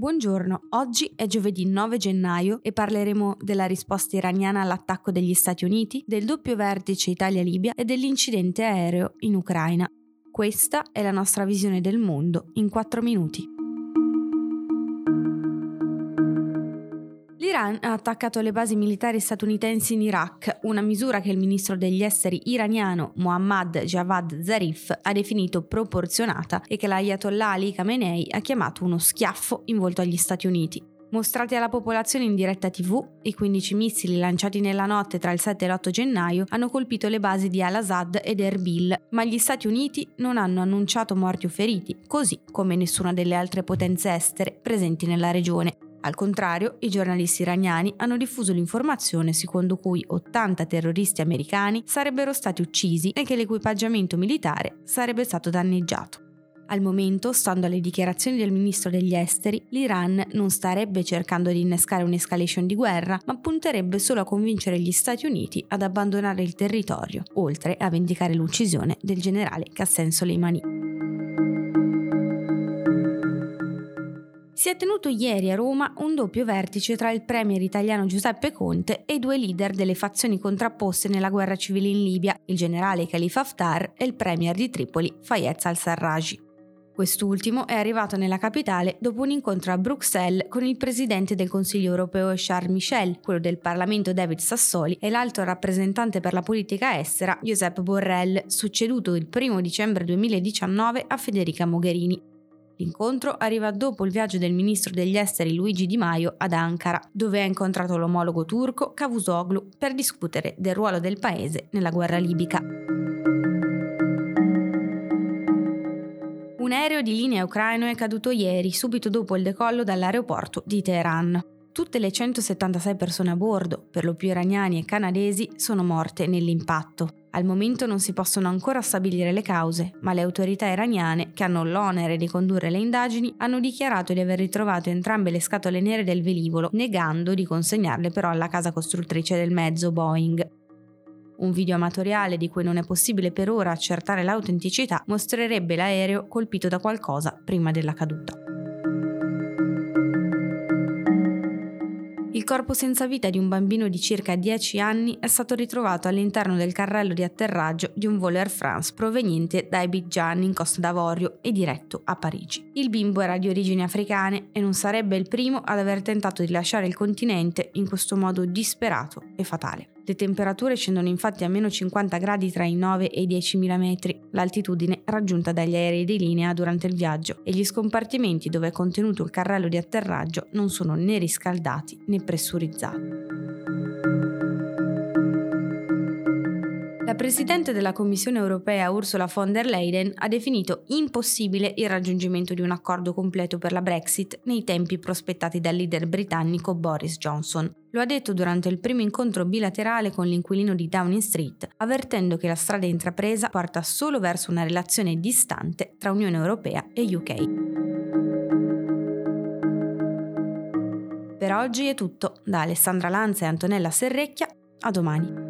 Buongiorno, oggi è giovedì 9 gennaio e parleremo della risposta iraniana all'attacco degli Stati Uniti, del doppio vertice Italia-Libia e dell'incidente aereo in Ucraina. Questa è la nostra visione del mondo in 4 minuti. L'Iran ha attaccato le basi militari statunitensi in Iraq, una misura che il ministro degli esteri iraniano Mohammad Javad Zarif ha definito proporzionata e che l'Ayatollah Ali Khamenei ha chiamato uno schiaffo in volto agli Stati Uniti. Mostrati alla popolazione in diretta TV, i 15 missili lanciati nella notte tra il 7 e l'8 gennaio hanno colpito le basi di Al-Assad ed Erbil, ma gli Stati Uniti non hanno annunciato morti o feriti, così come nessuna delle altre potenze estere presenti nella regione. Al contrario, i giornalisti iraniani hanno diffuso l'informazione secondo cui 80 terroristi americani sarebbero stati uccisi e che l'equipaggiamento militare sarebbe stato danneggiato. Al momento, stando alle dichiarazioni del ministro degli esteri, l'Iran non starebbe cercando di innescare un'escalation di guerra, ma punterebbe solo a convincere gli Stati Uniti ad abbandonare il territorio, oltre a vendicare l'uccisione del generale Qassem Soleimani. Si è tenuto ieri a Roma un doppio vertice tra il premier italiano Giuseppe Conte e i due leader delle fazioni contrapposte nella guerra civile in Libia, il generale Khalifa Haftar e il premier di Tripoli Fayez al-Sarraj. Quest'ultimo è arrivato nella capitale dopo un incontro a Bruxelles con il presidente del Consiglio europeo Charles Michel, quello del Parlamento David Sassoli e l'alto rappresentante per la politica estera Josep Borrell, succeduto il 1 dicembre 2019 a Federica Mogherini. L'incontro arriva dopo il viaggio del ministro degli esteri Luigi Di Maio ad Ankara, dove ha incontrato l'omologo turco Cavusoglu per discutere del ruolo del paese nella guerra libica. Un aereo di linea ucraino è caduto ieri, subito dopo il decollo dall'aeroporto di Teheran. Tutte le 176 persone a bordo, per lo più iraniani e canadesi, sono morte nell'impatto. Al momento non si possono ancora stabilire le cause, ma le autorità iraniane, che hanno l'onere di condurre le indagini, hanno dichiarato di aver ritrovato entrambe le scatole nere del velivolo, negando di consegnarle però alla casa costruttrice del mezzo Boeing. Un video amatoriale di cui non è possibile per ora accertare l'autenticità mostrerebbe l'aereo colpito da qualcosa prima della caduta. Corpo senza vita di un bambino di circa 10 anni è stato ritrovato all'interno del carrello di atterraggio di un volo Air France proveniente da Abidjan in Costa d'Avorio e diretto a Parigi. Il bimbo era di origini africane e non sarebbe il primo ad aver tentato di lasciare il continente in questo modo disperato e fatale. Le temperature scendono infatti a meno 50 gradi tra i 9 e i 10.000 metri, l'altitudine raggiunta dagli aerei di linea durante il viaggio, e gli scompartimenti dove è contenuto il carrello di atterraggio non sono né riscaldati né pressurizzati. La Presidente della Commissione europea Ursula von der Leyen ha definito impossibile il raggiungimento di un accordo completo per la Brexit nei tempi prospettati dal leader britannico Boris Johnson. Lo ha detto durante il primo incontro bilaterale con l'inquilino di Downing Street, avvertendo che la strada intrapresa porta solo verso una relazione distante tra Unione Europea e UK. Per oggi è tutto, da Alessandra Lanza e Antonella Serrecchia, a domani.